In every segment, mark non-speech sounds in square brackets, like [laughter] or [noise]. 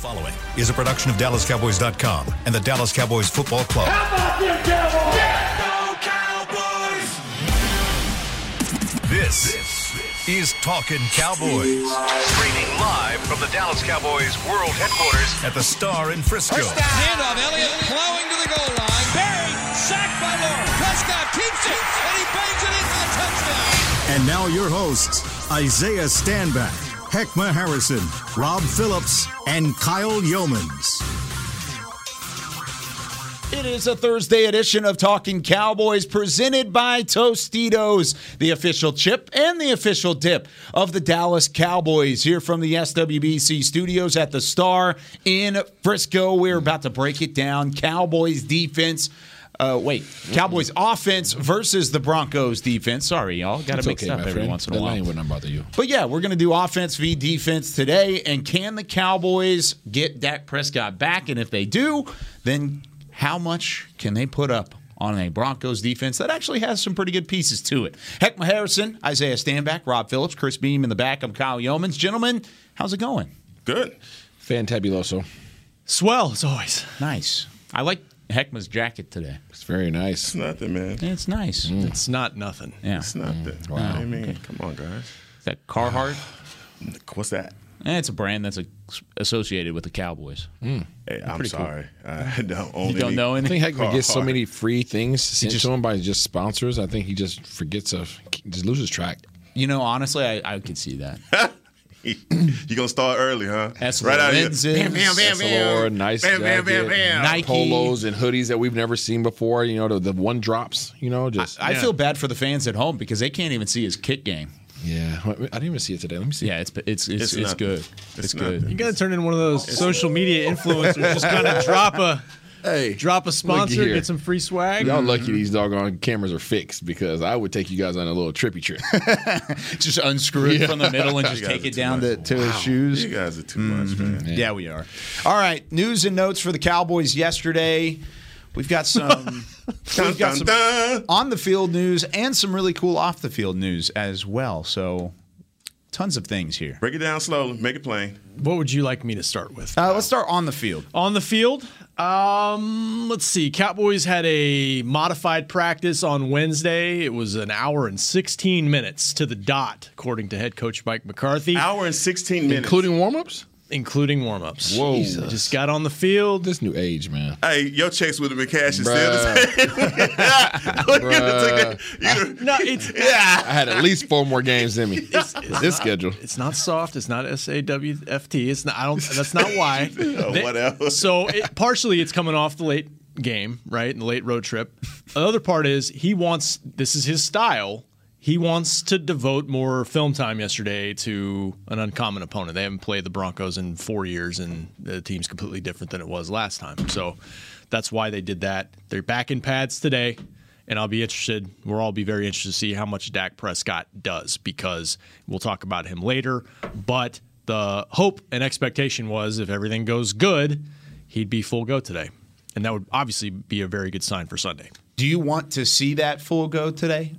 following is a production of DallasCowboys.com and the Dallas Cowboys Football Club. How about This is Talking Cowboys. Streaming live from the Dallas Cowboys World Headquarters at the Star in Frisco. Handoff, Elliott plowing to the goal line. Barry, sacked by Lawrence. Prescott keeps it, and he bangs it in for a touchdown. And now your hosts, Isaiah Stanback, Heckma Harrison, Rob Phillips, and Kyle Youmans. It is a Thursday edition of Talking Cowboys presented by Tostitos, the official chip and the official dip of the Dallas Cowboys. Here from the SWBC studios at the Star in Frisco. We're about to break it down. Cowboys defense. Uh, wait, Cowboys offense versus the Broncos defense. Sorry, y'all. Got to mix okay, up every friend. once in a That while. lane would not bother you. But yeah, we're going to do offense v defense today. And can the Cowboys get Dak Prescott back? And if they do, then how much can they put up on a Broncos defense that actually has some pretty good pieces to it? Heckma Harrison, Isaiah Stanback, Rob Phillips, Chris Beam in the back. I'm Kyle Youmans. Gentlemen, how's it going? Good. Fantabuloso. Swell as always. Nice. I like Heckma's jacket today. It's very nice. It's nothing, man. It's nice. It's not nothing. Yeah. It's nothing. Wow. I mean, come on, guys. Is that Carhartt? [sighs] What's that? Eh, it's a brand that's uh, associated with the Cowboys. Hey, I'm sorry. [laughs] I don't own You don't any- know I think Heckman gets so many free things sent just- to him by just sponsors. I think he just forgets of, just loses track. You know, honestly, I, I could see that. [laughs] [laughs] you gonna start early, huh? That's right out here. lenses. Bam, bam, bam, bam. Lord, nice bam, bam, bam, bam. Nike. polos and hoodies that we've never seen before. You know, the, the one drops. You know, just I feel bad for the fans at home because they can't even see his kick game. yeah. I didn't even see it today. Let me see. Yeah, it's it's it's, It's it's, good. It's It's, nothing. good. You gotta turn in one of those social media influencers. Just kind of drop a Hey, drop a sponsor, get some free swag. Y'all lucky these doggone cameras are fixed because I would take you guys on a little trippy trip. [laughs] Just unscrew it from the middle and just take it too down to, much. to his shoes. You guys are too much, man. Yeah, we are. All right, news and notes for the Cowboys yesterday. We've got some [laughs] we've got some on the field news and some really cool off the field news as well. So tons of things here. Break it down slowly. Make it plain. What would you like me to start with? Uh, let's start on the field. On the field, um, let's see. Cowboys had a modified practice on Wednesday. It was an hour and 16 minutes to the dot, according to head coach Mike McCarthy, Hour and 16 minutes. Including warm-ups? Including warmups. Whoa. Jesus. Just got on the field. This new age, man. Hey, your checks would have been cash Bruh. [laughs] instead. Bruh. No, it's [laughs] yeah. I had at least four more games in me. this schedule. It's not soft. It's not S A W F T. It's not. I don't. That's not why. [laughs] They- whatever. So it, partially, it's coming off the late game, right, and the late road trip. The other part is he wants. This is his style. He wants to devote more film time yesterday to an uncommon opponent. They haven't played the Broncos in four years, and the team's completely different than it was last time. So that's why they did that. They're back in pads today, and I'll be interested. We'll all be very interested to see how much Dak Prescott does because we'll talk about him later. But the hope and expectation was if everything goes good, he'd be full go today, and that would obviously be a very good sign for Sunday. Do you want to see that full go today?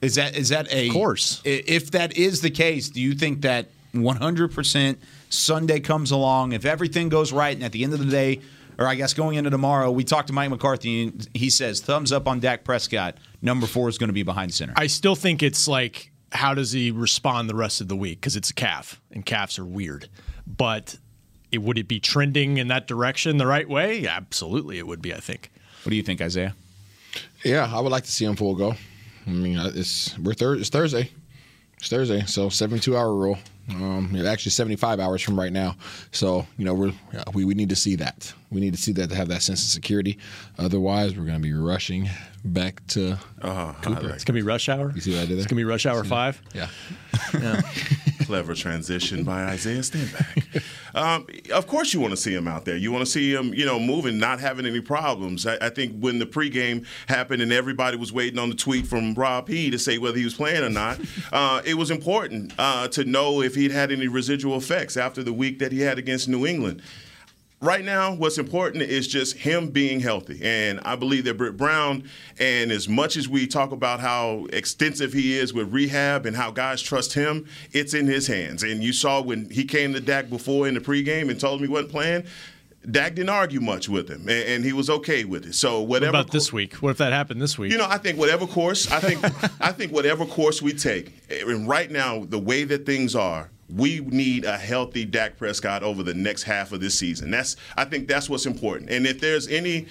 Is that is that a Of course. If that is the case, do you think that 100% Sunday comes along if everything goes right and at the end of the day or I guess going into tomorrow, we talked to Mike McCarthy and he says thumbs up on Dak Prescott. Number 4 is going to be behind center. I still think it's like, how does he respond the rest of the week? Because it's a calf, and calves are weird. But it, would it be trending in that direction the right way? Absolutely, it would be. I think. what do you think, Isaiah? Yeah, I would like to see him full go. I mean, uh, it's we're thir- it's Thursday. It's Thursday, so seventy-two hour rule. Um, actually seventy-five hours from right now. So you know we're we we need to see that. We need to see that to have that sense of security. Otherwise, we're going to be rushing back to Uh, Cooper. It's gonna be rush hour. You see what I did there? It's gonna be rush hour five. Yeah. [laughs] Clever transition by Isaiah Stanback. um, of course, you want to see him out there. You want to see him, you know, moving, not having any problems. I, I think when the pregame happened and everybody was waiting on the tweet from Rob P to say whether he was playing or not, uh, it was important uh, to know if he'd had any residual effects after the week that he had against New England. Right now, what's important is just him being healthy. And I believe that Britt Brown, and as much as we talk about how extensive he is with rehab and how guys trust him, it's in his hands. And you saw when he came to Dak before in the pregame and told him he wasn't playing. Dak didn't argue much with him, and, and he was okay with it. So whatever. What about this week? What if that happened this week? You know, I think whatever course, I think, I think whatever course we take, and right now the way that things are, we need a healthy Dak Prescott over the next half of this season. That's, I think, that's what's important. And if there's any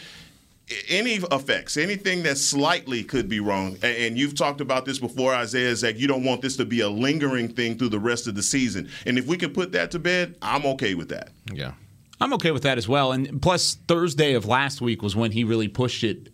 any effects, anything that slightly could be wrong, and you've talked about this before, Isaiah, is that you don't want this to be a lingering thing through the rest of the season. And if we can put that to bed, I'm okay with that. Yeah. I'm okay with that as well. And plus, Thursday of last week was when he really pushed it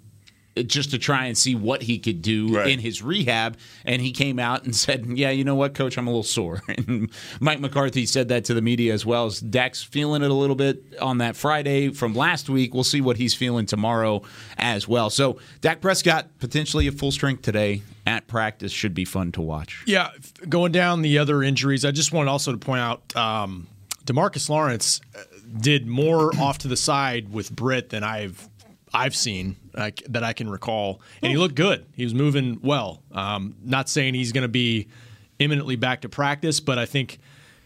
just to try and see what he could do Right. in his rehab. And he came out and said, Yeah, you know what, coach, I'm a little sore. [laughs] And Mike McCarthy said that to the media as well. As Dak's feeling it a little bit on that Friday from last week. We'll see what he's feeling tomorrow as well. So, Dak Prescott potentially at full strength today at practice should be fun to watch. Yeah, going down the other injuries, I just wanted also to point out um, Demarcus Lawrence uh, did more off to the side with Britt than I've I've seen that I can recall, and he looked good. He was moving well. Um, not saying he's going to be imminently back to practice, but I think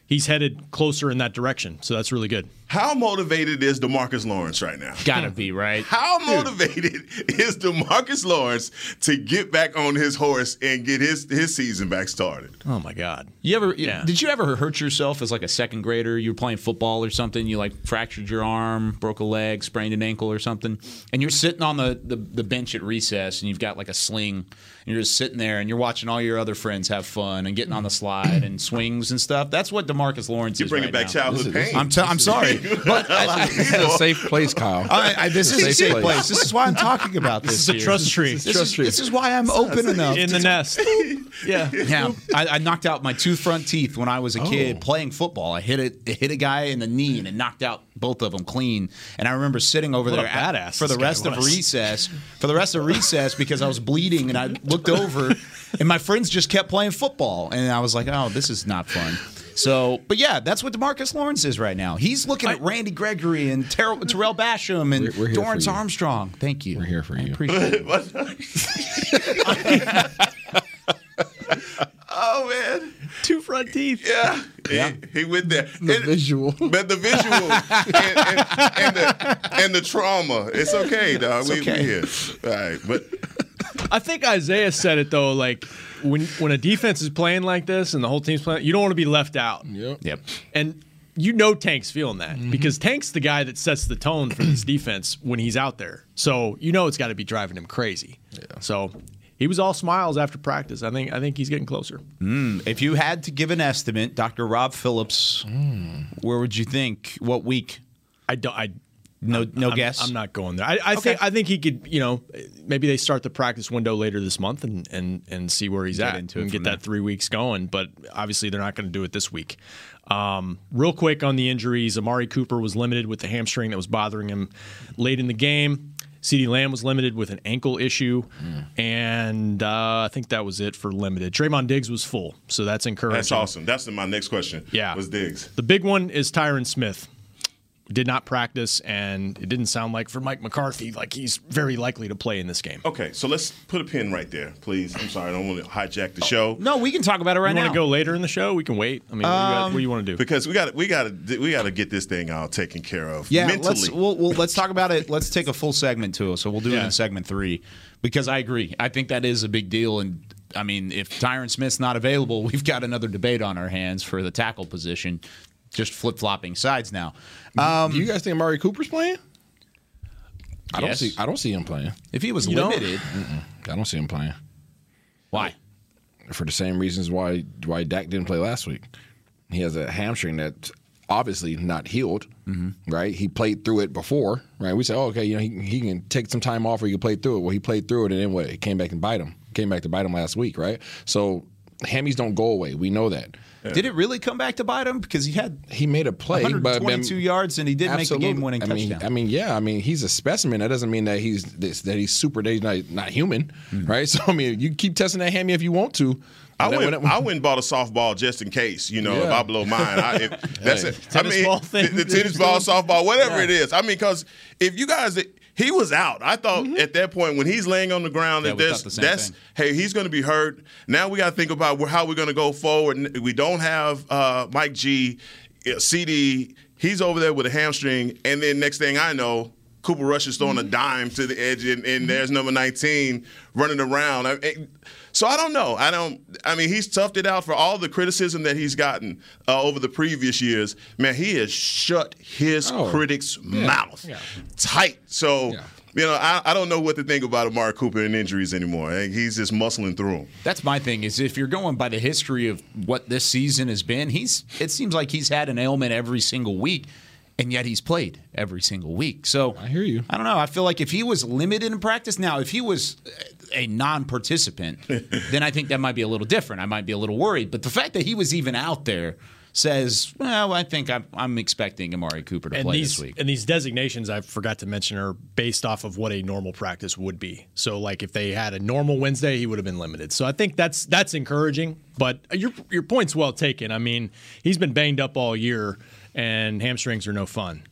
he's headed closer in that direction. So that's really good. How motivated is Demarcus Lawrence right now? Gotta be, right? How motivated is Demarcus Lawrence to get back on his horse and get his his season back started? Oh my God! You ever Yeah. did you ever hurt yourself as like a second grader? You were playing football or something, you like fractured your arm, broke a leg, sprained an ankle or something, and you're sitting on the, the, the bench at recess and you've got like a sling and you're just sitting there and you're watching all your other friends have fun and getting on the slide and swings and stuff. That's what Demarcus Lawrence You're is. bringing right back now. childhood is- pain. I'm, t- I'm sorry, [laughs] but I, It's a safe place, Kyle. I, I, this is a safe place. This is why I'm talking about this. This is a here. trust tree This, trust is, tree. this is why I'm open enough in the nest. [laughs] Yeah. Yeah, I, I knocked out my two front teeth when I was a Oh. kid playing football. I hit it, hit a guy in the knee, and it knocked out both of them clean. And I remember sitting over What there at- badass for the rest of recess. For the rest of recess, because I was bleeding, and I looked over, [laughs] and my friends just kept playing football, and I was like, "Oh, this is not fun." So, but yeah, that's what Demarcus Lawrence is right now. He's looking at Randy Gregory and Ter- Tarell Basham and We're- we're Dorance. Armstrong. Thank you. We're here for I you. appreciate it. [laughs] oh man, Two front teeth. yeah, He, he went there. The And- visual. But the visual [laughs] and, and, and, the, and the trauma, it's okay, dog. we, okay. we here. All right, but I think Isaiah said it though. Like when when a defense is playing like this and the whole team's playing, you don't want to be left out. Yep. Yep. And you know Tank's feeling that mm-hmm. because Tank's the guy that sets the tone for this defense when he's out there. So you know it's got to be driving him crazy. Yeah. So he was all smiles after practice. I think I think he's getting closer. Mm. If you had to give an estimate, Dr. Rob Phillips, mm. where would you think? What week? I don't. I No, no I'm, guess. I'm not going there. I, I think I think he could. You know, maybe they start the practice window later this month and and and see where he's Get at into and from get that three weeks going. But obviously, they're not going to do it this week. Um, real quick on the injuries, Amari Cooper was limited with the hamstring that was bothering him late in the game. CeeDee Lamb was limited with an ankle issue, and uh, I think that was it for limited. Trevon Diggs was full, so that's encouraging. that's awesome. That's my next question. Yeah. was Diggs. The big one is Tyron Smith. Did not practice, and it didn't sound like for Mike McCarthy like he's very likely to play in this game. Okay, so let's put a pin right there, please. I'm sorry, I don't want to hijack the show. no, we can talk about it right You now. want to go later in the show? We can wait. I mean, what, do you got- what do you want to do? Because we got we got to we got to get this thing all taken care of. Yeah, mentally. let's we'll, we'll, let's talk about it. Let's take a full segment to it. So we'll do it in segment three because I agree. I think that is a big deal. And I mean, if Tyron Smith's not available, we've got another debate on our hands for the tackle position. Just flip flopping sides now. Um, Do you guys think Amari Cooper's playing? I don't Yes. see. I don't see him playing. if he was You don't? limited, I don't see him playing why? for the same reasons why why Dak didn't play last week. He has a hamstring that's obviously not healed. Right? He played through it before. Right? We said, oh, okay, you know, he, he can take some time off or he can play through it. Well, he played through it, and then what? It came back and bite him. Came back to bite him last week. Right? So hammies don't go away. We know that. Did it really come back to bite him? Because he had He made a play, but 122 yards and he did make the game-winning I mean, touchdown. I mean, yeah, I mean, he's a specimen. That doesn't mean that he's this, that he's super. That he's not, not human, Hmm. right? [laughs] So I mean, you keep testing that hammy if you want to. I And then went. when it- I went and bought a softball just in case. You know, if I blow mine, I, if, [laughs] that's Hey. it. I Tennis mean, ball thing the, the tennis ball, softball, whatever it is. I mean, because if you guys, he was out. I thought at that point when he's laying on the ground, Yeah, that that's thought the same that's hey, he's going to be hurt. Now we got to think about how we're going to go forward. We don't have uh, Mike G, uh, CeeDee. He's over there with a hamstring, and then next thing I know. Cooper Rush is throwing a dime to the edge, and, and there's number 19 running around. I, it- so I don't know. I don't. I mean, he's toughed it out for all the criticism that he's gotten uh, over the previous years. Man, he has shut his Oh, critics' mouth tight. So. Yeah. You know, I, I don't know what to think about Amari Cooper and injuries anymore. He's just muscling through them. That's my thing. Is if you're going by the history of what this season has been, he's. It seems like he's had an ailment every single week, and yet he's played every single week. So I hear you. I don't know. I feel like if he was limited in practice, now if he was a non-participant, [laughs] then I think that might be a little different. I might be a little worried. But the fact that he was even out there says, well, I think I'm, I'm expecting Amari Cooper to and play these this week. and these designations I forgot to mention are based off of what a normal practice would be. So like if they had a normal Wednesday, he would have been limited. So I think that's that's encouraging. But your your point's well taken. I mean, he's been banged up all year, and hamstrings are no fun.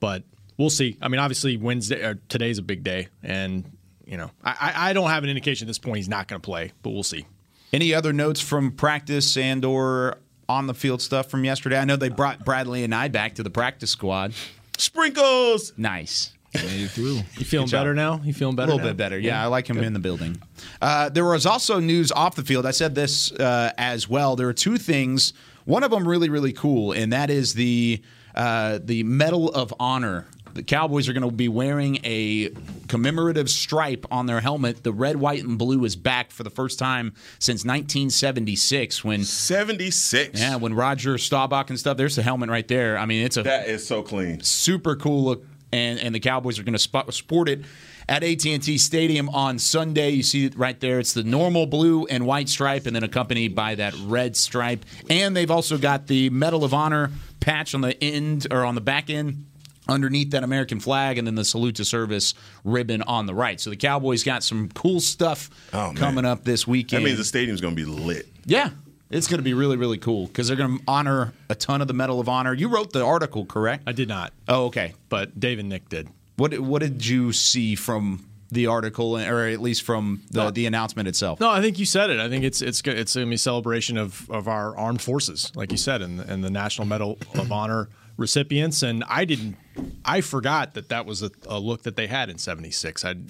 But we'll see. I mean, obviously Wednesday or today's a big day, and you know I I I don't have an indication at this point he's not going to play, but we'll see. Any other notes from practice and or on the field stuff from yesterday? I know they brought Bradley and I back to the practice squad. Sprinkles. Nice. Made it through. You feeling job. better now? You feeling better? A little now? bit better. Yeah, I like him in the building. Uh, there was also news off the field. I said this uh, as well. There are two things. One of them really, really cool, and that is the uh, the Medal of Honor. The Cowboys are going to be wearing a commemorative stripe on their helmet. The red, white, and blue is back for the first time since 1976 when 76. yeah, when Roger Staubach and stuff. There's the helmet right there. I mean, it's a That is so clean. super cool look, and and the Cowboys are going to sport it at AT&T Stadium on Sunday. You see it right there. It's the normal blue and white stripe, and then accompanied by that red stripe. And they've also got the Medal of Honor patch on the end or on the back end. Underneath that American flag, and then the salute to service ribbon on the right. So the Cowboys got some cool stuff Oh, coming up this weekend. That means the stadium's going to be lit. yeah, it's going to be really, really cool because they're going to honor a ton of the Medal of Honor. You wrote the article, correct? I did not, Oh, okay. but Dave and Nick did. What what did you see from the article, or at least from the, the announcement itself? No, I think you said it. I think it's it's it's going to be a celebration of, of our armed forces, like you said, and and the National Medal of Honor recipients. And I didn't, I forgot that that was a, a look that they had in '76. I. [laughs]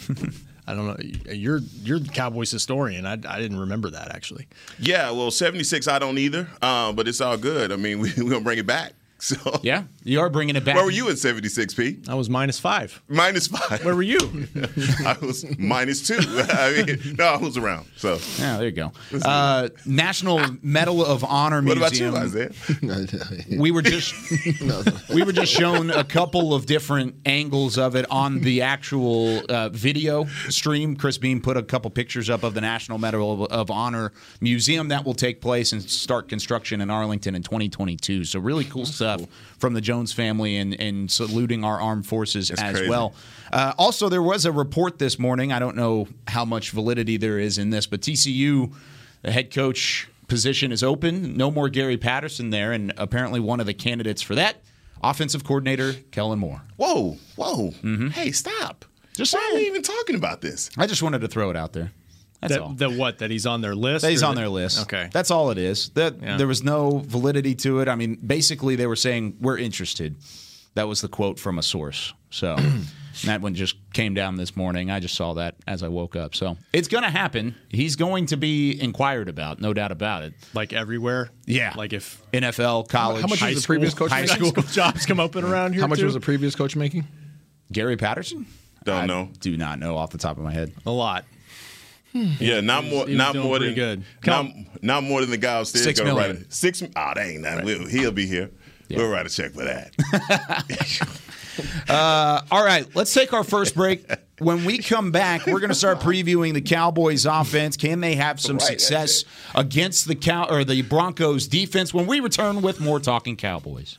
I don't know. You're you're the Cowboys historian. I, I didn't remember that actually. Yeah, well, 76, I don't either, uh, but it's all good. I mean, [laughs] we, we're going to bring it back. [laughs] So, Yeah, you are bringing it back. Where were you in 76, Pete? I was minus five. Minus five. Where were you? [laughs] I was minus two. [laughs] I mean, no, I was around. So, Yeah, there you go. Uh, National Medal of Honor Museum. what about you, Isaiah? we were just we were just shown a couple of different angles of it on the actual uh, video stream. Chris Beam put a couple pictures up of the National Medal of, of Honor Museum that will take place and start construction in Arlington in 2022. So really cool stuff from the Jones family and, and saluting our armed forces as crazy. well. Uh, also, there was a report this morning. I don't know how much validity there is in this, but TCU, the head coach position is open. No more Gary Patterson there, and apparently one of the candidates for that, offensive coordinator Kellen Moore. Whoa, whoa. Hey, stop. Just Why are we even talking about this? I just wanted to throw it out there. That's all. That, that what? That he's on their list. That he's on that- their list. Okay. That's all it is. That Yeah. there was no validity to it. I mean, basically they were saying we're interested. That was the quote from a source. So [clears throat] that one just came down this morning. I just saw that as I woke up. So it's going to happen. He's going to be inquired about, no doubt about it. like everywhere. Yeah. Like if NFL, college, how much high was the school, previous coach high making? school. jobs come open around here, How much too? was the previous coach making? Gary Patterson? Don't I know. Do not know off the top of my head. a lot. Hmm. Yeah, not more. was not more than good. Not, not more than the guy upstairs. Six gonna million. Write it. Six. Oh, that ain't that. We'll, he'll be here. We'll write a check for that. [laughs] Uh, all right, let's take our first break. When we come back, we're going to start previewing the Cowboys' offense. Can they have some Right, success against the Cow or the Broncos' defense? When we return with more talking Cowboys.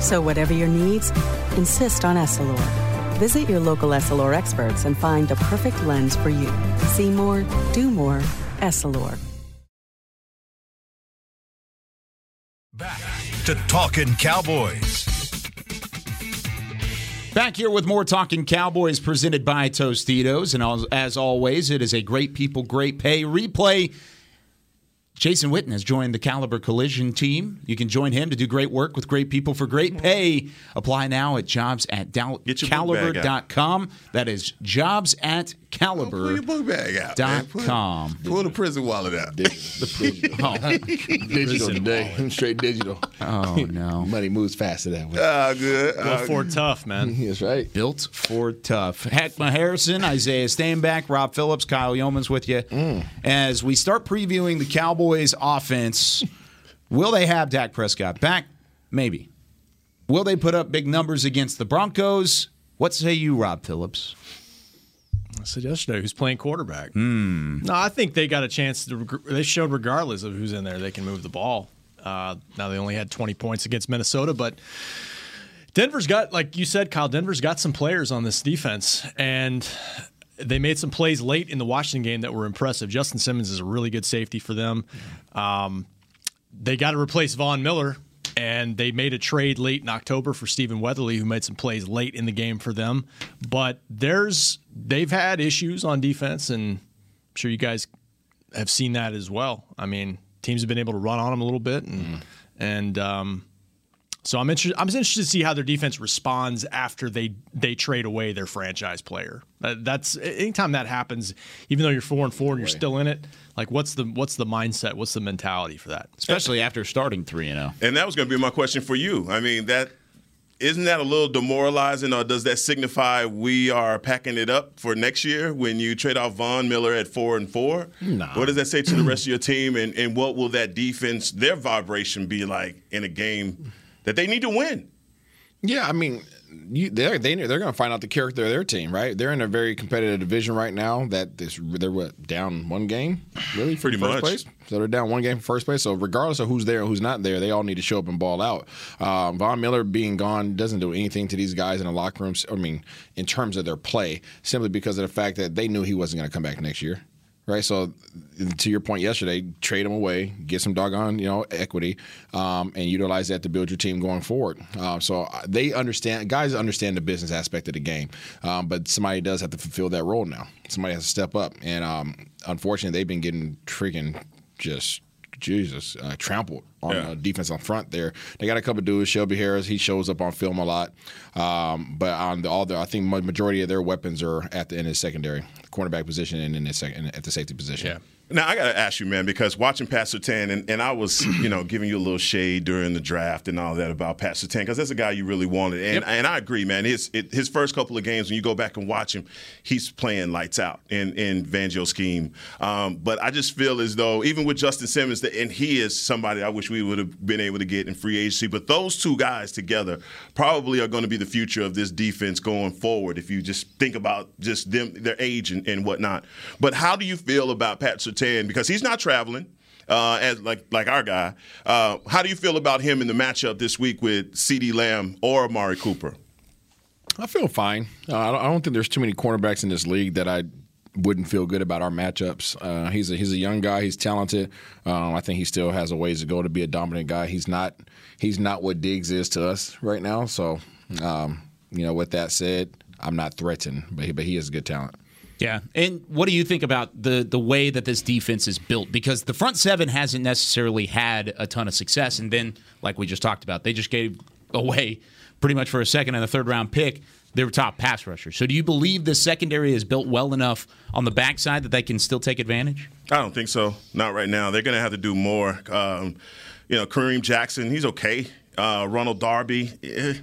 So, whatever your needs, insist on Essilor. Visit your local Essilor experts and find the perfect lens for you. See more, do more, Essilor. Back to Talking Cowboys. Back here with more Talking Cowboys presented by Tostitos. And as always, it is a great people, great pay replay. Jason Witten has joined the Caliber Collision team. You can join him to do great work with great people for great pay. Apply now at jobs at caliber.com. That is jobs at caliber. Pull your book bag out. Dot Pull, com. pull the prison wallet out. the prison. oh, digital today. Straight digital. Oh, no. [laughs] Money moves faster that way. Ah, good. Built Ah, for tough, man. [laughs] That's right. Built for tough. Heckma Harrison, Isaiah Stanback, Rob Phillips, Kyle Youmans with you. As we start previewing the Cowboys offense, will they have Dak Prescott back? Maybe. Will they put up big numbers against the Broncos? What say you, Rob Phillips? I said yesterday who's playing quarterback. Hmm. No, I think they got a chance. To, they showed regardless of who's in there, they can move the ball. Uh, now they only had 20 points against Minnesota, but Denver's got, like you said, Kyle. Denver's got some players on this defense, and they made some plays late in the Washington game that were impressive. Justin Simmons is a really good safety for them. Um, they got to replace Von Miller, and they made a trade late in October for Stephen Weatherly, who made some plays late in the game for them. But there's they've had issues on defense, and I'm sure you guys have seen that as well. I mean, teams have been able to run on them a little bit, and and um, so I'm interested. I'm interested to see how their defense responds after they they trade away their franchise player. Uh, that's anytime that happens, even though you're four and four and you're still in it. Like, what's the what's the mindset? What's the mentality for that? Especially after starting 3 and 0. And that was going to be my question for you. I mean, that isn't that a little demoralizing, or does that signify we are packing it up for next year when you trade off Von Miller at four and four? Nah. What does that say to the rest of your team, and, and what will that defense, their vibration, be like in a game that they need to win? Yeah, I mean, you, they're they, they're going to find out the character of their team, right? They're in a very competitive division right now. That this, they're what down one game, really, Pretty first much. place. So they're down one game for first place. So regardless of who's there and who's not there, they all need to show up and ball out. Um, Von Miller being gone doesn't do anything to these guys in the locker rooms. I mean, in terms of their play, simply because of the fact that they knew he wasn't going to come back next year. Right, so to your point yesterday, trade him away, get some doggone you know equity, um, and utilize that to build your team going forward. Uh, so they understand, guys understand the business aspect of the game, um, but somebody does have to fulfill that role now. Somebody has to step up, and um, unfortunately, they've been getting freaking just Jesus uh, trampled on Yeah. the defense on front there. They got a couple dudes. Shelby Harris, he shows up on film a lot, um, but on the all the I think majority of their weapons are at the end of the secondary, cornerback position, and in the second at the safety position. Yeah. Now I got to ask you, man, because watching Pat Surtain, and, and I was, you know, giving you a little shade during the draft and all that about Pat Surtain, because that's a guy you really wanted, and and I agree, man. His it, his first couple of games, when you go back and watch him, he's playing lights out in in Fangio's scheme. Um, but I just feel as though even with Justin Simmons, that and he is somebody I wish we would have been able to get in free agency. But those two guys together probably are going to be the future of this defense going forward. If you just think about just them, their age and, and whatnot. But how do you feel about Pat Surtain? Because he's not traveling. Uh, as like like our guy, uh, how do you feel about him in the matchup this week with CeeDee Lamb or Amari Cooper? I feel fine. Uh, I, don't, think there's too many cornerbacks in this league that I wouldn't feel good about our matchups. Uh, he's a he's a young guy. He's talented. Um, I think he still has a ways to go to be a dominant guy. He's not he's not what Diggs is to us right now. So, um, you know, with that said, I'm not threatened, but he, but he has good talent. Yeah. And what do you think about the the way that this defense is built? Because the front seven hasn't necessarily had a ton of success. And then, like we just talked about, they just gave away pretty much for a second and a third round pick their top pass rusher. So do you believe the secondary is built well enough on the backside that they can still take advantage? I don't think so. Not right now. They're going to have to do more. Um, you know, Kareem Jackson, he's okay. Uh, Ronald Darby, eh,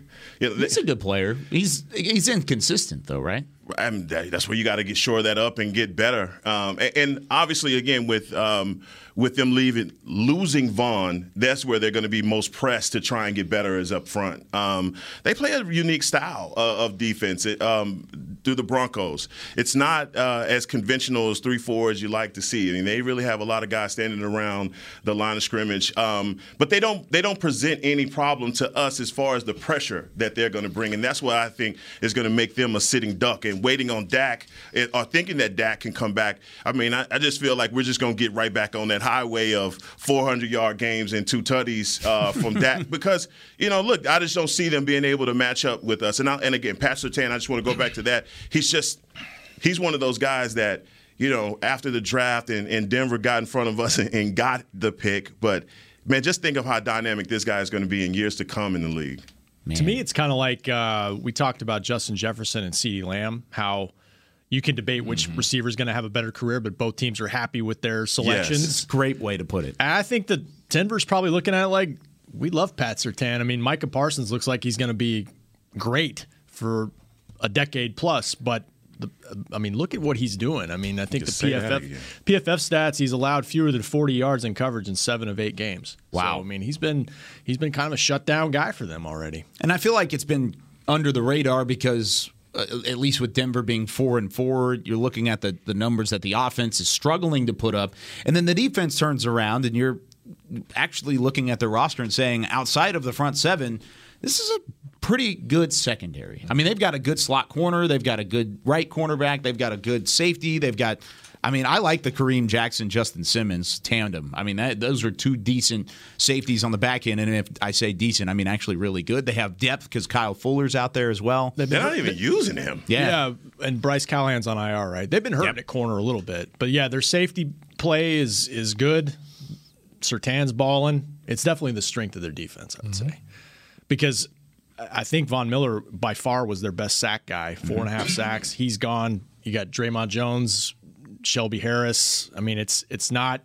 you know, He's a good player. He's he's inconsistent though, right? I mean, that's where you got to get shore that up and get better. Um, and, and obviously, again, with um, with them leaving, losing Von, that's where they're going to be most pressed to try and get better is up front. Um, they play a unique style uh, of defense it, um, through the Broncos. It's not uh, as conventional as three four as you like to see. I mean, they really have a lot of guys standing around the line of scrimmage, um, but they don't they don't present any problem to us as far as the pressure that they're going to bring, and that's what I think is going to make them a sitting duck and waiting on Dak or thinking that Dak can come back. I mean, I, I just feel like we're just going to get right back on that highway of 400 yard games and two tutties uh, from [laughs] that because you know, look, I just don't see them being able to match up with us. And I, and again, Pat Surtain, I just want to go back to that. He's just he's one of those guys that you know after the draft and, and Denver got in front of us and, and got the pick, but man, just think of how dynamic this guy is going to be in years to come in the league. To me, it's kind of like uh, we talked about Justin Jefferson and CeeDee Lamb, how you can debate which Mm-hmm. receiver is going to have a better career, but both teams are happy with their selections. It's a great way to put it. I think that Denver's probably looking at it like we love Pat Surtain. I mean, Micah Parsons looks like he's going to be great for a decade plus, but. The, I mean, look at what he's doing. I mean, I think Just the PFF. PFF stats he's allowed fewer than 40 yards in coverage in seven of eight games. Wow. So, I mean, he's been he's been kind of a shutdown guy for them already. And I feel like it's been under the radar because Uh, at least with Denver being four and four, you're looking at the the numbers that the offense is struggling to put up, and then the defense turns around, and you're actually looking at the roster and saying, outside of the front seven, this is a pretty good secondary. I mean, they've got a good slot corner, they've got a good right cornerback, they've got a good safety, they've got. I mean, I like the Kareem Jackson Justin Simmons tandem. I mean, that, those are two decent safeties on the back end, and if I say decent, I mean actually really good. They have depth because Kyle Fuller's out there as well. They're not even using him. Yeah. and Bryce Callahan's on IR, right? They've been hurting at corner a little bit, but yeah, their safety play is is good. Surtain's balling. It's definitely the strength of their defense, I would mm-hmm. say, because I think Von Miller by far was their best sack guy, four and a half mm-hmm. sacks. He's gone. You got Dre'Mont Jones, Shelby Harris. I mean, it's it's not.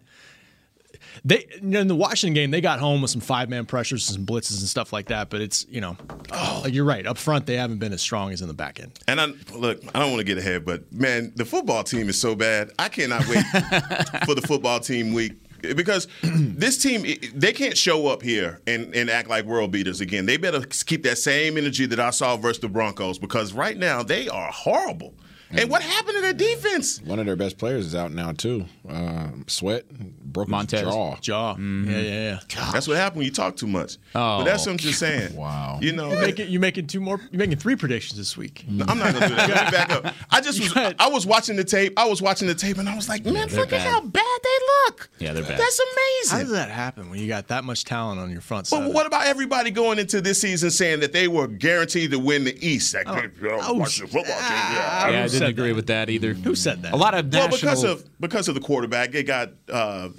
They in the Washington game, they got home with some five man pressures, and some blitzes and stuff like that. But it's you know, oh, you're right. Up front, they haven't been as strong as in the back end. And I look, I don't want to get ahead, but man, the football team is so bad. I cannot wait [laughs] for the football team week because [clears throat] this team they can't show up here and, and act like world beaters again. They better keep that same energy that I saw versus the Broncos because right now they are horrible. And what happened to their defense? One of their best players is out now too. Uh, Sweat broke Montez. his jaw. Jaw. Yeah, yeah, yeah. That's what happened when you talk too much. Oh. But that's what I'm just saying. wow. You know, You making you making two more. You making three predictions this week. I'm not gonna do that. Let me back up. I just was I was watching the tape. I was watching the tape and I was like, man, they're look at how bad they look. Yeah, they're bad. That's amazing. How amazing. does that happen when you got that much talent on your front side? But what about everybody going into this season saying that they were guaranteed to win the East? Like, hey, you know, oh, watch the football team. ah, Yeah. Yeah, I Who didn't said agree that? with that either. Who said that? A lot of Well, because of because of the quarterback, they got uh,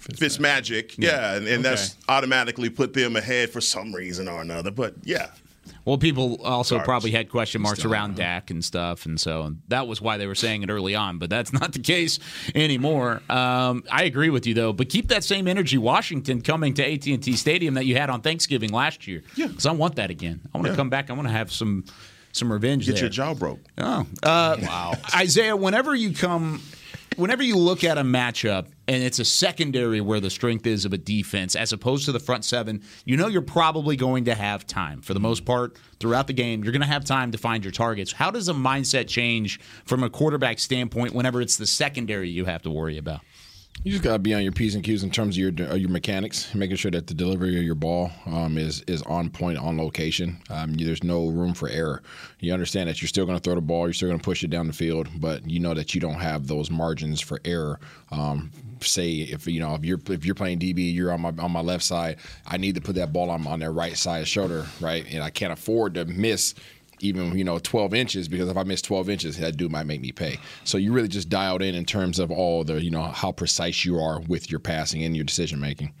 Fitzmagic, yeah, and, and that's automatically put them ahead for some reason or another. But yeah, Well, people also Garbage. probably had question marks around Dak and stuff, and so that was why they were saying it early on. But that's [laughs] not the case anymore. Um, I agree with you though. But keep that same energy, Washington, coming to AT and T Stadium that you had on Thanksgiving last year. Yeah, because I want that again. I want to Yeah. come back. I want to have some some revenge. get there. your jaw broke. Oh, uh, wow. Isaiah, whenever you come, whenever you look at a matchup and it's a secondary where the strength is of a defense as opposed to the front seven, you know you're probably going to have time. For the most part, throughout the game, you're going to have time to find your targets. How does a mindset change from a quarterback standpoint whenever it's the secondary you have to worry about? You just gotta be on your p's and q's in terms of your your mechanics, making sure that the delivery of your ball um, is is on point, on location. Um, there's no room for error. You understand that you're still to throw the ball, you're still to push it down the field, but you know that you don't have those margins for error. Um, say if you know if you're if you're playing DB, you're on my on my left side. I need to put that ball on on their right side shoulder, right, and I can't afford to miss even you know 12 inches because if I miss 12 inches, that dude might make me pay. So you really just dialed in in terms of all the you know how precise you are with your passing and your decision making.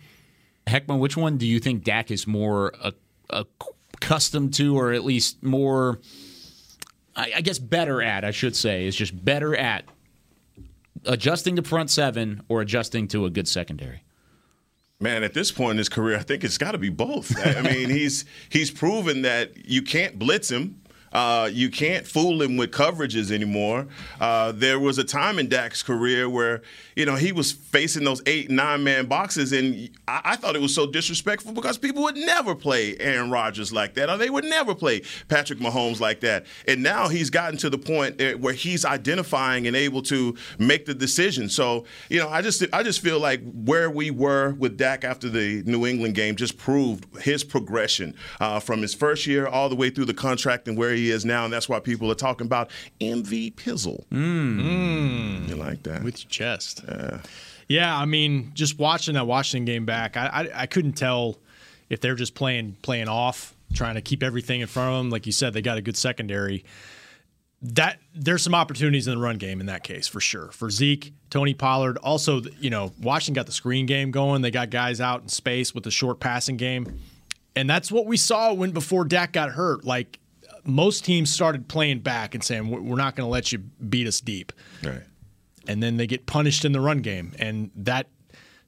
Heckman, which one do you think Dak is more uh, accustomed to, or at least more, I, I guess, better at? I should say, is just better at adjusting to front seven or adjusting to a good secondary. Man, at this point in his career, I think it's got to be both. I I mean, [laughs] he's he's proven that you can't blitz him. Uh, you can't fool him with coverages anymore. Uh, there was a time in Dak's career where you know he was facing those eight, nine man boxes, and I, I thought it was so disrespectful because people would never play Aaron Rodgers like that, or they would never play Patrick Mahomes like that. And now he's gotten to the point where he's identifying and able to make the decision. So you know, I just I just feel like where we were with Dak after the New England game just proved his progression uh, from his first year all the way through the contract and where he is now, and that's why people are talking about MV Pizzle. Mm. You like that? With your chest. Yeah, I mean, just watching that Washington game back, I, I I couldn't tell if they're just playing playing off, trying to keep everything in front of them. Like you said, they got a good secondary. That there's some opportunities in the run game in that case for sure. For Zeke, Tony Pollard, also you know Washington got the screen game going. They got guys out in space with the short passing game, and that's what we saw when before Dak got hurt. Like most teams started playing back and saying we're not going to let you beat us deep Right. and then they get punished in the run game, and that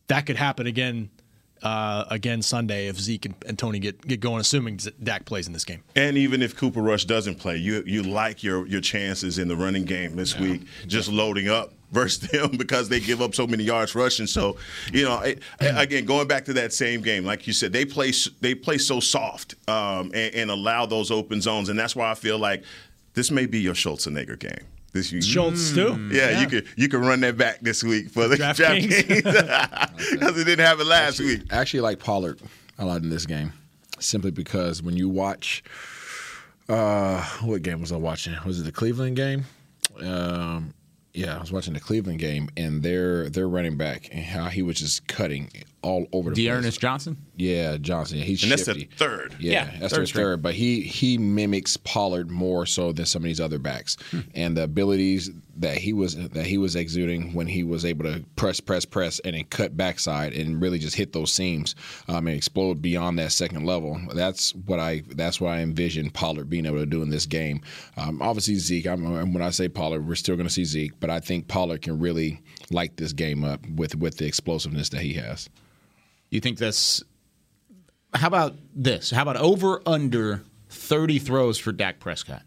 that could happen again uh, again Sunday if Zeke and, and Tony get get going, assuming Dak plays in this game. And even if Cooper Rush doesn't play, you you like your your chances in the running game this week, just loading up [laughs] versus them because they give up so many yards rushing. So, you know, it, again, going back to that same game, like you said, they play they play so soft um, and, and allow those open zones, and that's why I feel like this may be your Schultzenegger game. This you, Schultz, too? Yeah, Yeah. you could you could run that back this week for the DraftKings. DraftKings [laughs] [laughs] because it didn't happen last actually, week. I actually like Pollard a lot in this game, simply because when you watch, uh, what game was I watching? Was it the Cleveland game? Um, yeah, I was watching the Cleveland game, and their their running back and how he was just cutting all over the place. D'Ernest Johnson. Yeah, Johnson. Yeah, he's And that's shifty. the third. Yeah, Yeah, that's third their third. But he he mimics Pollard more so than some of these other backs, Hmm. and the abilities that he was that he was exuding when he was able to press, press, press, and then cut backside and really just hit those seams um, and explode beyond that second level. That's what I that's what I envision Pollard being able to do in this game. Um, obviously Zeke. I'm, when I say Pollard, we're still going to see Zeke, but I think Pollard can really light this game up with with the explosiveness that he has. You think that's. How about this? How about over under 30 throws for Dak Prescott?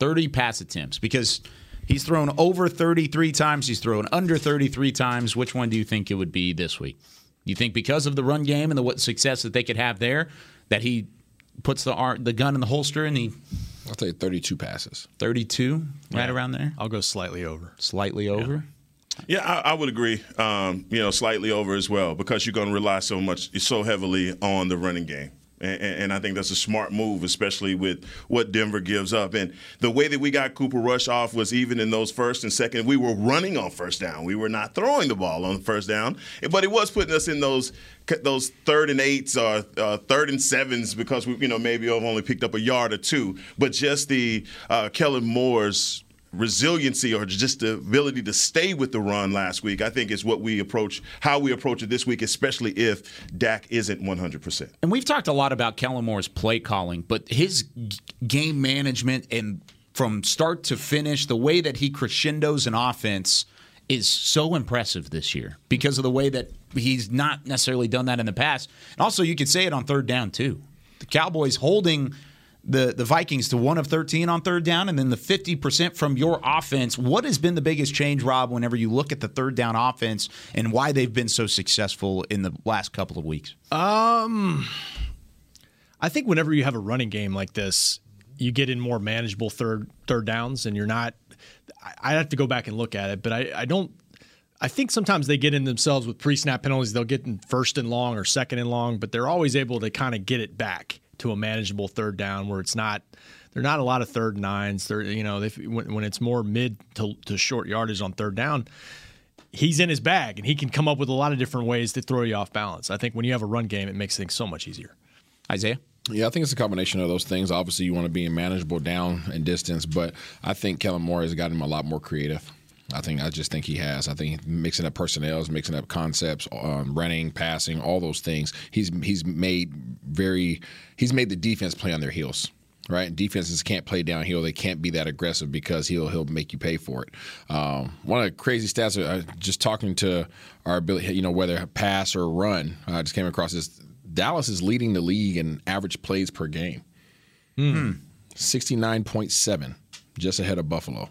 30 pass attempts because he's thrown over 33 times, he's thrown under 33 times. Which one do you think it would be this week? You think because of the run game and the what success that they could have there that he puts the ar- the gun in the holster and he I'll tell you 32 passes. 32 right Yeah. around there? I'll go slightly over. Slightly over. Yeah, I, I would agree. Um, you know, slightly over as well because you're going to rely so much, so heavily on the running game. And, and I think that's a smart move, especially with what Denver gives up. And the way that we got Cooper Rush off was even in those first and second, we were running on first down. We were not throwing the ball on the first down, but it was putting us in those those third and eights or uh, third and sevens because we, you know, maybe have only picked up a yard or two. But just the uh, Kellen Moore's resiliency or just the ability to stay with the run last week, I think is what we approach, how we approach it this week, especially if Dak isn't 100%. And we've talked a lot about Kellen Moore's play calling, but his g- game management and from start to finish, the way that he crescendos an offense is so impressive this year because of the way that he's not necessarily done that in the past. And also, you could say it on third down, too. The Cowboys holding the, the Vikings to one of 13 on third down, and then the 50% from your offense. What has been the biggest change, Rob, whenever you look at the third down offense and why they've been so successful in the last couple of weeks? Um, I think whenever you have a running game like this, you get in more manageable third third downs, and you're not. I, I have to go back and look at it, but I, I don't. I think sometimes they get in themselves with pre-snap penalties. They'll get in first and long or second and long, but they're always able to kind of get it back to a manageable third down where it's not. They're not a lot of third nines. They're you know if, when, when it's more mid to, to short yardage on third down, he's in his bag and he can come up with a lot of different ways to throw you off balance. I think when you have a run game, it makes things so much easier. Isaiah. Yeah, I think it's a combination of those things. Obviously, you want to be in manageable down and distance, but I think Kellen Moore has gotten him a lot more creative. I think I just think he has. I think mixing up personnel, mixing up concepts, um, running, passing, all those things. He's he's made very he's made the defense play on their heels. Right, defenses can't play downhill. They can't be that aggressive because he'll he'll make you pay for it. Um, one of the crazy stats, uh, just talking to our ability, you know, whether pass or run, I uh, just came across this. Dallas is leading the league in average plays per game. Hmm. Sixty nine point seven, just ahead of Buffalo.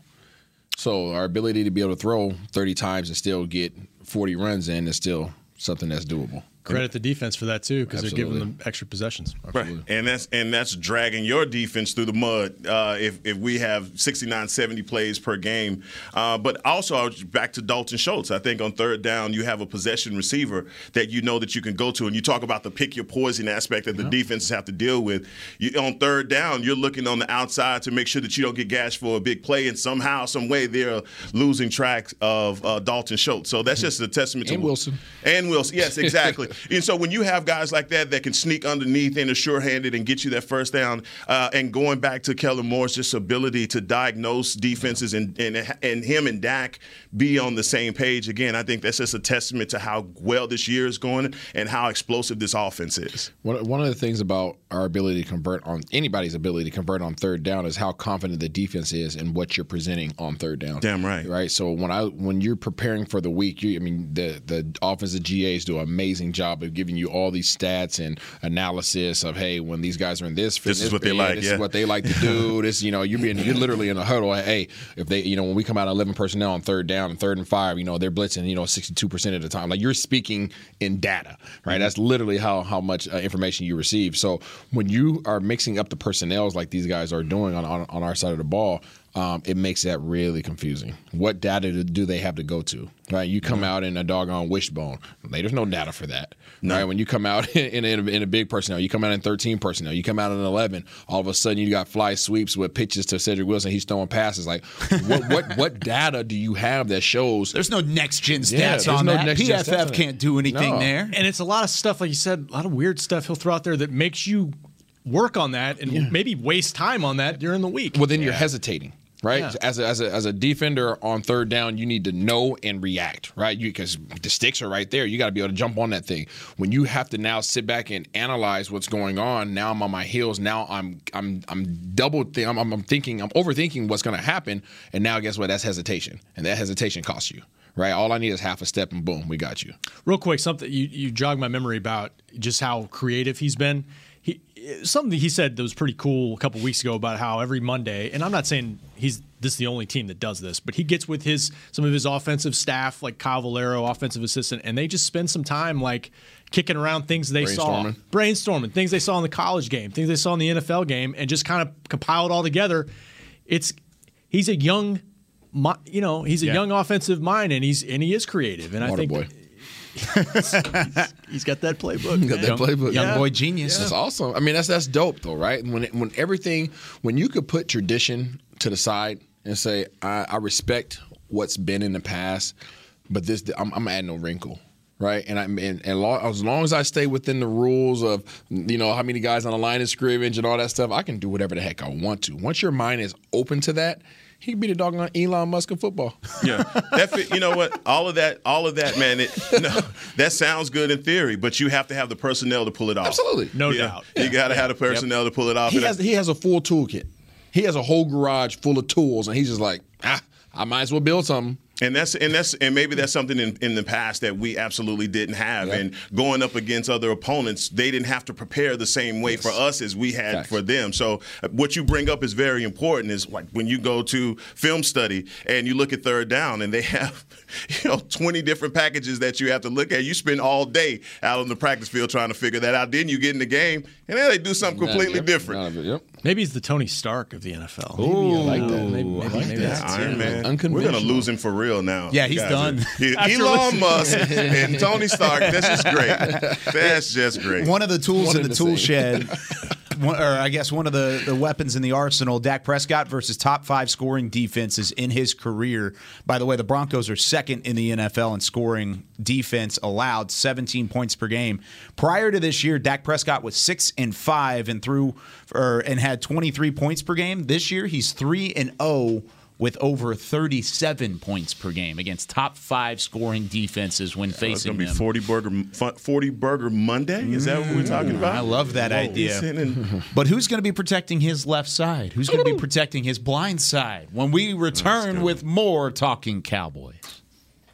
So our ability to be able to throw 30 times and still get 40 runs in is still something that's doable. Credit the defense for that too, because they're giving them extra possessions. Right, and that's and that's dragging your defense through the mud. Uh, if if we have 69, 70 plays per game, uh, but also back to Dalton Schultz. I think on third down you have a possession receiver that you know that you can go to, and you talk about the pick your poison aspect that the yeah. defenses have to deal with. You, on third down, you're looking on the outside to make sure that you don't get gashed for a big play, and somehow, some way, they're losing track of uh, Dalton Schultz. So that's [laughs] just a testament and to Wilson. And Wilson, yes, exactly. And so when you have guys like that that can sneak underneath and are sure-handed and get you that first down, uh, and going back to Kellen Moore's just ability to diagnose defenses and, and and him and Dak be on the same page again, I think that's just a testament to how well this year is going and how explosive this offense is. One, one of the things about our ability to convert on anybody's ability to convert on third down is how confident the defense is in what you're presenting on third down. Damn right. Right. So when I when you're preparing for the week, you I mean the the offensive GAs do an amazing job of giving you all these stats and analysis of hey, when these guys are in this, this, this is what they like. This yeah. is what they like to do. [laughs] this, you know, you're being you're literally in a huddle. Hey, if they, you know, when we come out of 11 personnel on third down and third and five, you know, they're blitzing, you know, 62 percent of the time. Like you're speaking in data, right? Mm-hmm. That's literally how how much uh, information you receive. So when you are mixing up the personnels like these guys are doing on on, on our side of the ball, um, it makes that really confusing. What data do they have to go to? Right? You come out in a doggone wishbone. There's no data for that. No. Right? When you come out [laughs] in, in, a, in, a, big personnel, you come out in 13 personnel, you come out in 11. All of a sudden, you got fly sweeps with pitches to Cedric Wilson. He's throwing passes. Like, what what [laughs] what data do you have that shows? There's no next gen stats yeah, on no that. PFF can't do anything no. there. And it's a lot of stuff, like you said, a lot of weird stuff he'll throw out there that makes you work on that and yeah. maybe waste time on that during the week. Well, then yeah. you're hesitating right? Yeah. As, a, as, a, as a defender on third down, you need to know and react, right? Because the sticks are right there. You got to be able to jump on that thing. When you have to now sit back and analyze what's going on, now I'm on my heels. Now I'm I'm I'm double. Th- I'm, I'm thinking. I'm overthinking what's going to happen. And now guess what? That's hesitation, and that hesitation costs you. Right, all I need is half a step, and boom, we got you. Real quick, something you, you jog my memory about just how creative he's been something he said that was pretty cool a couple weeks ago about how every Monday, and I'm not saying he's this is the only team that does this, but he gets with his some of his offensive staff, like Kyle Valero, offensive assistant, and they just spend some time like kicking around things they saw, brainstorming things they saw in the college game, things they saw in the NFL game, and just kind of compile it all together. It's he's a young, you know, he's a yeah. young offensive mind, and he's and he is creative, and Water I think. Boy [laughs] he's got that playbook. He's got that playbook. Young yeah. boy genius. Yeah. That's awesome. I mean, that's that's dope though, right? When when everything, when you could put tradition to the side and say, I, I respect what's been in the past, but this I'm, I'm adding a wrinkle right? And I and, and long, as long as I stay within the rules of you know how many guys on the line of scrimmage and all that stuff, I can do whatever the heck I want to. Once your mind is open to that, He could be the dog on Elon Musk of football. [laughs] Yeah, that fit, you know what? All of that, all of that, man. It, no, that sounds good in theory, but you have to have the personnel to pull it off. Absolutely. No Yeah. doubt. You got to have the personnel to pull it off. He has he has a full toolkit. He has a whole garage full of tools, and he's just like, ah, I might as well build something. And that's and that's and maybe that's something in, in the past that we absolutely didn't have. Yeah. And going up against other opponents, they didn't have to prepare the same way for us as we had Facts. for them. So uh, what you bring up is very important. Is like when you go to film study and you look at third down, and they [laughs] have you know twenty different packages that you have to look at. You spend all day out on the practice field trying to figure that out. Then you get in the game, and then they do something completely Yep, different. Yep. Maybe he's the Tony Stark of the NFL. Ooh, I like that. Maybe, maybe, I like maybe that. that's Iron it. Man. We're gonna lose him for real now. Yeah, he's Guys, done. he- [laughs] Elon Musk and Tony Stark. That's just great. [laughs] That's just great. One of the tools in the the tool same. shed, [laughs] one, or I guess one of the, the weapons in the arsenal, Dak Prescott versus top five scoring defenses in his career. By the way, the Broncos are second in the NFL in scoring defense allowed, 17 points per game. Prior to this year, Dak Prescott was six and five and threw or and had 23 points per game. This year, he's three and zero with over 37 points per game against top five scoring defenses when It's facing gonna be forty burger forty burger Monday. Is that what we're talking mm, about? I love that Whoa, idea. he's sitting in- [laughs] But who's going to be protecting his left side? Who's going to be protecting his blind side when we return with more Talking Cowboys?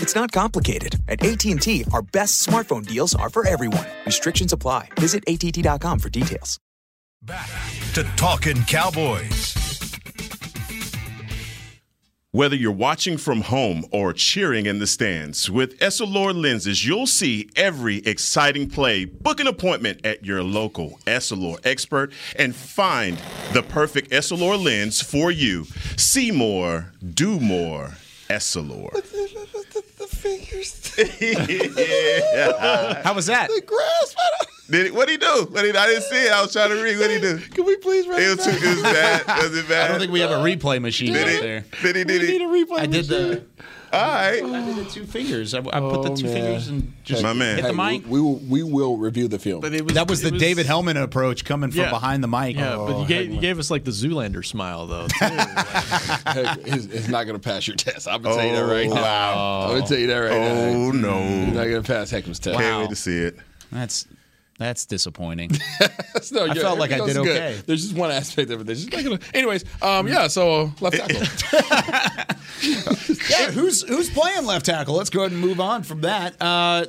It's not complicated. At AT&T, our best smartphone deals are for everyone. Restrictions apply. Visit att.com for details. Back to Talking Cowboys. Whether you're watching from home or cheering in the stands, with Essilor lenses, you'll see every exciting play. Book an appointment at your local Essilor expert and find the perfect Essilor lens for you. See more, do more. Essilor. The fingers. yeah. [laughs] How was that? The grass. Did he, what did he do? What did, I didn't see it. I was trying to read. What did he do? Can we please run It was, too, it was bad. Was it bad? I don't think we have a replay machine Did out he? there. Did he? Did We he? need a replay I did the. All right. I did the two fingers. I, I put the Oh, two man. fingers and just My man. hit the Hey, mic. We, we will we will review the film. But it was, that was the it David Hellman approach coming from Yeah. behind the mic. Yeah, but Oh, you gave, you gave us like the Zoolander smile though. it's, it's not going to pass your test. I'm going to tell you that right Oh, now. wow. I'm going to tell you that right oh, now. Oh, no. You're not going to pass Heckman's test. Can't wait to see it. That's that's disappointing. [laughs] no, I felt like I did else okay. Good. There's just one aspect of it. There's just not. Anyways, um, yeah. So uh, left tackle. [laughs] [laughs] yeah, who's who's playing left tackle? Let's go ahead and move on from that. Uh,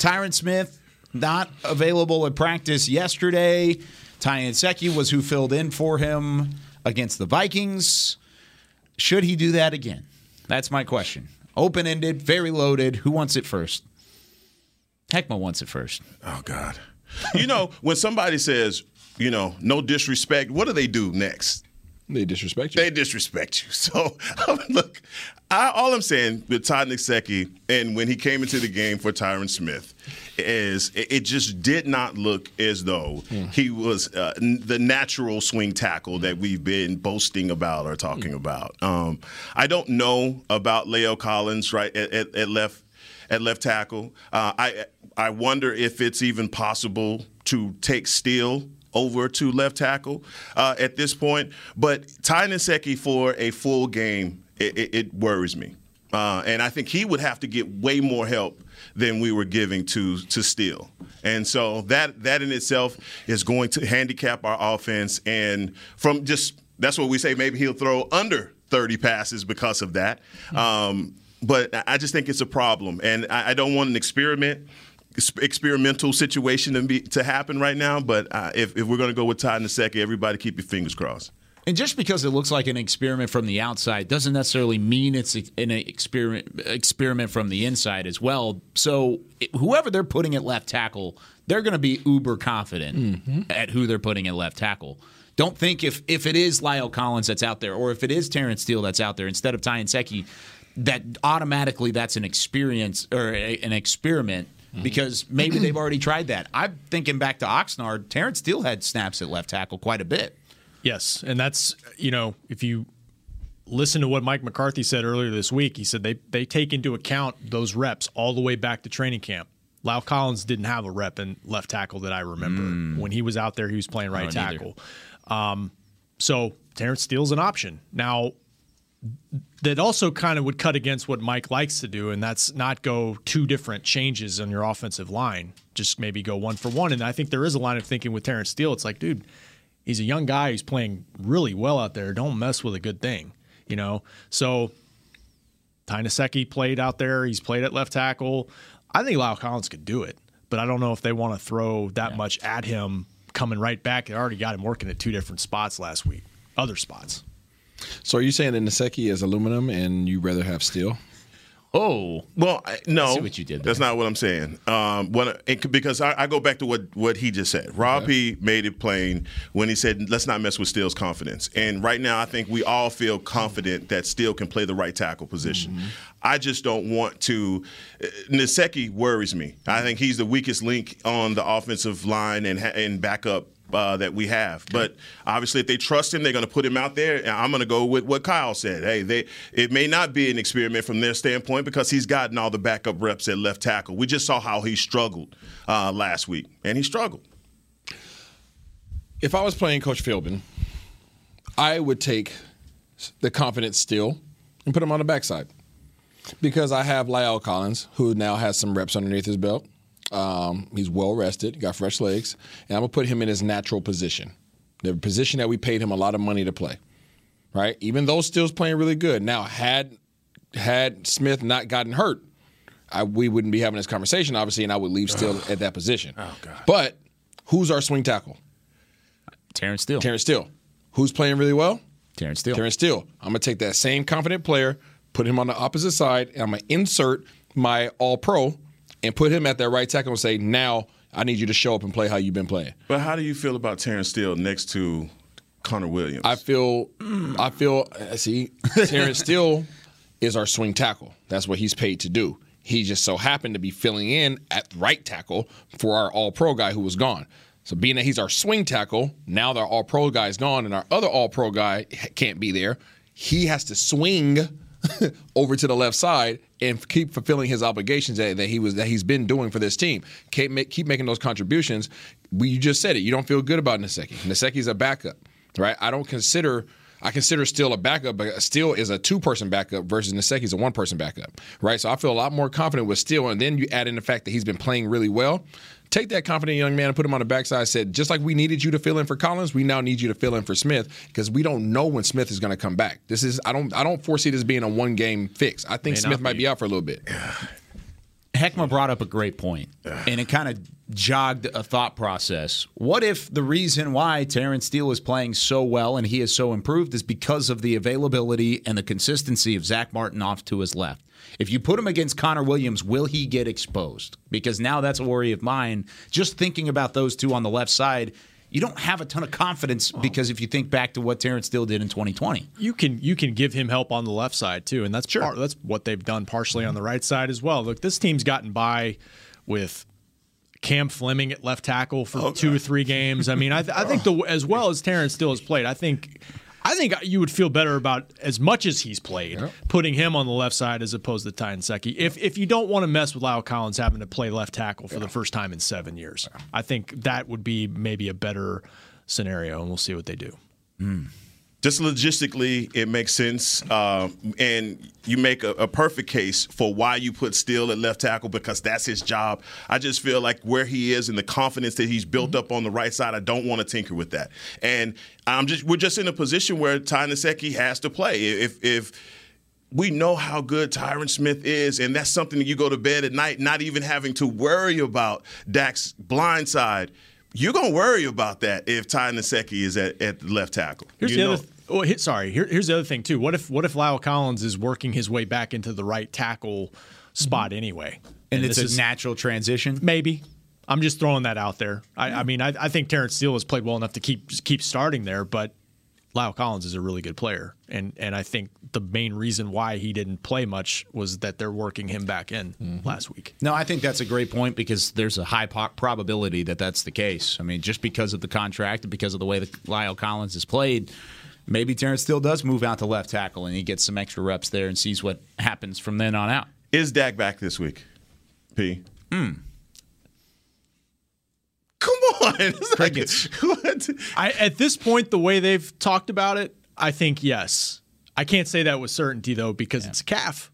Tyron Smith not available at practice yesterday. Ty Nsekhe was who filled in for him against the Vikings. Should he do that again? That's my question. Open ended, very loaded. Who wants it first? Heckma wants it first. Oh God. You know, when somebody says, you know, no disrespect, what do they do next? They disrespect you. They disrespect you. [laughs] So, look, I, all I'm saying with Ty Nsekhe and when he came into the game for Tyron Smith is it, it just did not look as though he was uh, n- the natural swing tackle that we've been boasting about or talking about. Um, I don't know about La'el Collins right at, at, at left at left tackle. Uh, I I wonder if it's even possible to take Steele over to left tackle uh, at this point. But Ty Nsekhe for a full game, it, it, it worries me. Uh, and I think he would have to get way more help than we were giving to to Steele. And so that that in itself is going to handicap our offense. And from just that's what we say. Maybe he'll throw under 30 passes because of that. Um, but I just think it's a problem, and I, I don't want an experiment experimental situation to be to happen right now. But uh, if, if we're going to go with Todd in a second, everybody keep your fingers crossed. And just because it looks like an experiment from the outside doesn't necessarily mean it's an experiment experiment from the inside as well. So whoever they're putting at left tackle, they're going to be uber confident at who they're putting at left tackle. Don't think if if it is La'el Collins that's out there, or if it is Terence Steele that's out there instead of Ty Nsekhe, that automatically that's an experience or a, an experiment because maybe they've already tried that. I'm thinking back to Oxnard. Terence Steele had snaps at left tackle quite a bit. Yes, and that's you know if you listen to what Mike McCarthy said earlier this week, he said they they take into account those reps all the way back to training camp. La'el Collins didn't have a rep in left tackle that I remember. When he was out there, he was playing right tackle. Um, so Terence Steele's an option now. That also kind of would cut against what Mike likes to do, and that's not go two different changes on your offensive line. Just maybe go one for one. And I think there is a line of thinking with Terence Steele. It's like, dude, he's a young guy who's playing really well out there. Don't mess with a good thing, you know. So Ty Nsekhe played out there. He's played at left tackle. I think La'el Collins could do it, but I don't know if they want to throw that much at him coming right back. They already got him working at two different spots last week, other spots. So are you saying that Nsekhe is aluminum and you rather have steel? Oh, well, I, no, see what you did That's not what I'm saying. Um, when it, because I, I go back to what what he just said. Rob P made it plain when he said, "Let's not mess with Steele's confidence." And right now, I think we all feel confident that Steele can play the right tackle position. I just don't want to. uh, Nsekhe worries me. I think he's the weakest link on the offensive line and ha- and backup. Uh, that we have, but obviously, if they trust him, they're going to put him out there. And I'm going to go with what Kyle said. Hey, they it may not be an experiment from their standpoint because he's gotten all the backup reps at left tackle. We just saw how he struggled uh, last week, and he struggled. If I was playing Coach Philbin, I would take the confidence still and put him on the backside because I have La'el Collins, who now has some reps underneath his belt. Um, he's well rested, got fresh legs, and I'm gonna put him in his natural position, the position that we paid him a lot of money to play. Right, even though Steele's playing really good. Now, had had Smith not gotten hurt, I, we wouldn't be having this conversation, obviously, and I would leave Steele at that position. Oh God! But who's our swing tackle? Terence Steele. Terence Steele. Who's playing really well? Terence Steele. Terence Steele. I'm gonna take that same confident player, put him on the opposite side, and I'm gonna insert my All Pro and put him at that right tackle and say, now I need you to show up and play how you've been playing. But how do you feel about Terence Steele next to Connor Williams? I feel, I feel. uh, See, Terence [laughs] Steele is our swing tackle. That's what he's paid to do. He just so happened to be filling in at right tackle for our All Pro guy who was gone. So being that he's our swing tackle, now that our All Pro guy is gone, and our other All Pro guy can't be there. He has to swing [laughs] over to the left side and keep fulfilling his obligations that, that he was that he's been doing for this team. Keep, make, keep making those contributions. We, you just said it. You don't feel good about Nsekhe. Nsekhe's a backup, right? I don't consider. I consider Steele a backup, but Steele is a two-person backup versus Nsekhe's a one-person backup, right? So I feel a lot more confident with Steele, and then you add in the fact that he's been playing really well. Take that confident young man and put him on the backside. Said just like we needed you to fill in for Collins, we now need you to fill in for Smith because we don't know when Smith is going to come back. This is I don't I don't foresee this being a one-game fix. I think May Smith might be. be out for a little bit. Heckma brought up a great point, and it kind of jogged a thought process. What if the reason why Terence Steele is playing so well and he is so improved is because of the availability and the consistency of Zack Martin off to his left? If you put him against Connor Williams, will he get exposed? Because now that's a worry of mine. Just thinking about those two on the left side, you don't have a ton of confidence because if you think back to what Terence Steele did in 2020. You can you can give him help on the left side too, and that's part, that's what they've done partially on mm-hmm. the right side as well. Look, this team's gotten by with Cam Fleming at left tackle for oh, two or three games. I mean, I, th- I think [laughs] the as well as Terence Steele has played, I think. I think you would feel better about as much as he's played, putting him on the left side as opposed to Ty Nsekhe. If if you don't want to mess with La'el Collins having to play left tackle for the first time in seven years, I think that would be maybe a better scenario, and we'll see what they do. Hmm. Just logistically, it makes sense, um, and you make a, a perfect case for why you put Steele at left tackle because that's his job. I just feel like where he is and the confidence that he's built up on the right side, I don't want to tinker with that. And I'm just we're just in a position where Ty Nsekhe has to play. If if we know how good Tyron Smith is, and that's something that you go to bed at night not even having to worry about Dak's blind side. You're gonna worry about that if Ty Nsekhe is at, at left tackle. Here's You the know- other. Oh, he- sorry. Here, here's the other thing too. What if what if La'el Collins is working his way back into the right tackle spot mm-hmm. anyway, And, it's a is- natural transition? Maybe. I'm just throwing that out there. I, I mm-hmm. mean, I, I think Terence Steele has played well enough to keep keep starting there, but La'el Collins is a really good player, and and I think the main reason why he didn't play much was that they're working him back in Mm-hmm. last week. No, I think that's a great point because there's a high po- probability that that's the case. I mean, just because of the contract and because of the way that La'el Collins has played, maybe Terence still does move out to left tackle and he gets some extra reps there and sees what happens from then on out. Is Dak back this week? P. Hmm. Come on. [laughs] It's like- what? I, at this point, the way they've talked about it, I think yes. I can't say that with certainty though because it's a calf.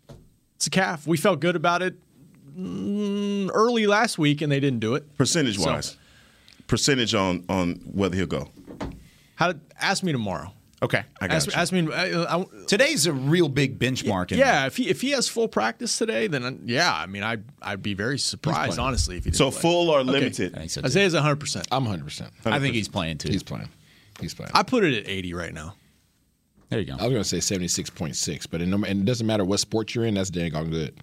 It's a calf. We felt good about it mm, early last week, and they didn't do it. Percentage So- wise, percentage on on whether he'll go. How? Ask me tomorrow. Okay, I got ask, you. ask me. I, I, Today's a real big benchmark. in yeah, if he if he has full practice today, then yeah, I mean, I I'd be very surprised honestly if he didn't So play. full or Okay. limited? I think so. Isaiah's 100. percent I'm 100. percent I think he's playing too. He's playing. He's playing. I put it at 80 right now. There you go. I was going to say 76.6, but it, and it doesn't matter what sport you're in. That's dang on good.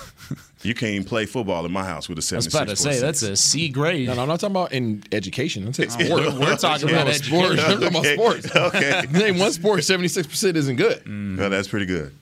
[laughs] You can't even play football in my house with a I was seventy about to six. say that's a C grade. No, no, I'm not talking about in education. I'm saying Oh, sport. we're- we're talking I'm [laughs] about sports. education. I'm talking about Okay. sports. Okay. [laughs] Name one sport. 76 percent isn't good. Mm. Well, that's pretty good.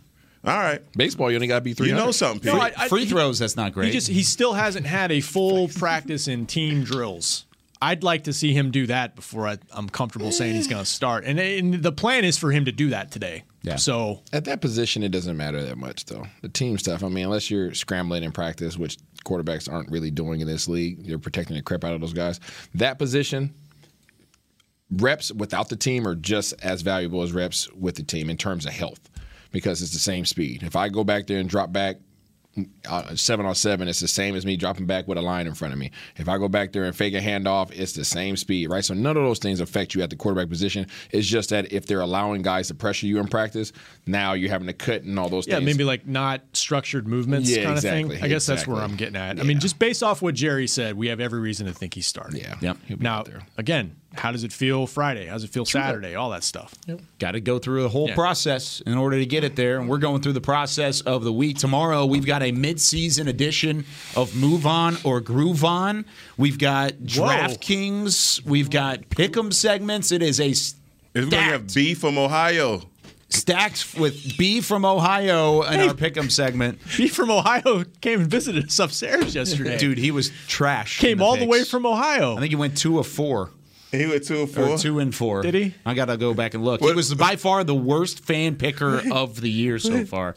All right. Baseball, you only got to be three. You know something, Pete. No, I- I- Free throws, that's not great. He just he still hasn't had a full practice in team drills. I'd like to see him do that before I, I'm comfortable saying he's going to start. And, and the plan is for him to do that today. Yeah. So At that position, it doesn't matter that much, though. The team stuff, I mean, unless you're scrambling in practice, which quarterbacks aren't really doing in this league, you're protecting the crap out of those guys. That position, reps without the team are just as valuable as reps with the team in terms of health because it's the same speed. If I go back there and drop back Uh, seven on seven, it's the same as me dropping back with a line in front of me. If I go back there and fake a handoff, it's the same speed, right? So none of those things affect you at the quarterback position. It's just that if they're allowing guys to pressure you in practice, now you're having to cut and all those things. yeah, things. maybe like not structured movements Yeah, kind of thing. I guess that's where. I'm getting at. I mean, just based off what Jerry said, we have every reason to think he's starting. Yeah. Yep. He'll be Now, there. again, how does it feel Friday? How does it feel Saturday? All that stuff. Got to go through the whole Yeah. process in order to get it there. And we're going through the process of the week. Tomorrow, we've got a mid-season edition of Move On or Groove On. We've got DraftKings. We've got Pick'em segments. It is a Is we gonna have stacked, B from Ohio? stacked with B from Ohio in Hey. our Pick'em segment. He from Ohio came and visited us upstairs yesterday. Dude, he was trash. in came all the way from Ohio. I think he went two of four. He went two and four. Or two and four. Did he? I got to go back and look. He was by far the worst fan picker [laughs] of the year so far.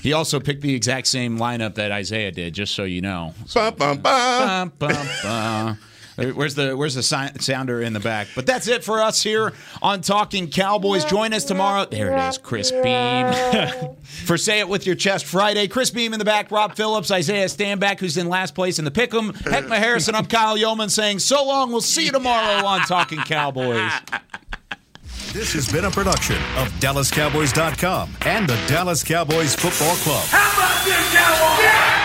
He also picked the exact same lineup that Isaiah did, just so you know. Bum, bum, bum. Bum, bum, bum. Where's the Where's the si- sounder in the back? But that's it for us here on Talking Cowboys. Join us tomorrow. There it is, Chris Beam. [laughs] for Say It With Your Chest Friday. Chris Beam in the back, Rob Phillips, Isaiah Stanback, who's in last place in the Pick'em. Heckma Harrison, I'm Kyle Youmans saying so long. We'll see you tomorrow on Talking Cowboys. This has been a production of DallasCowboys.com and the Dallas Cowboys Football Club. How about this, Cowboys?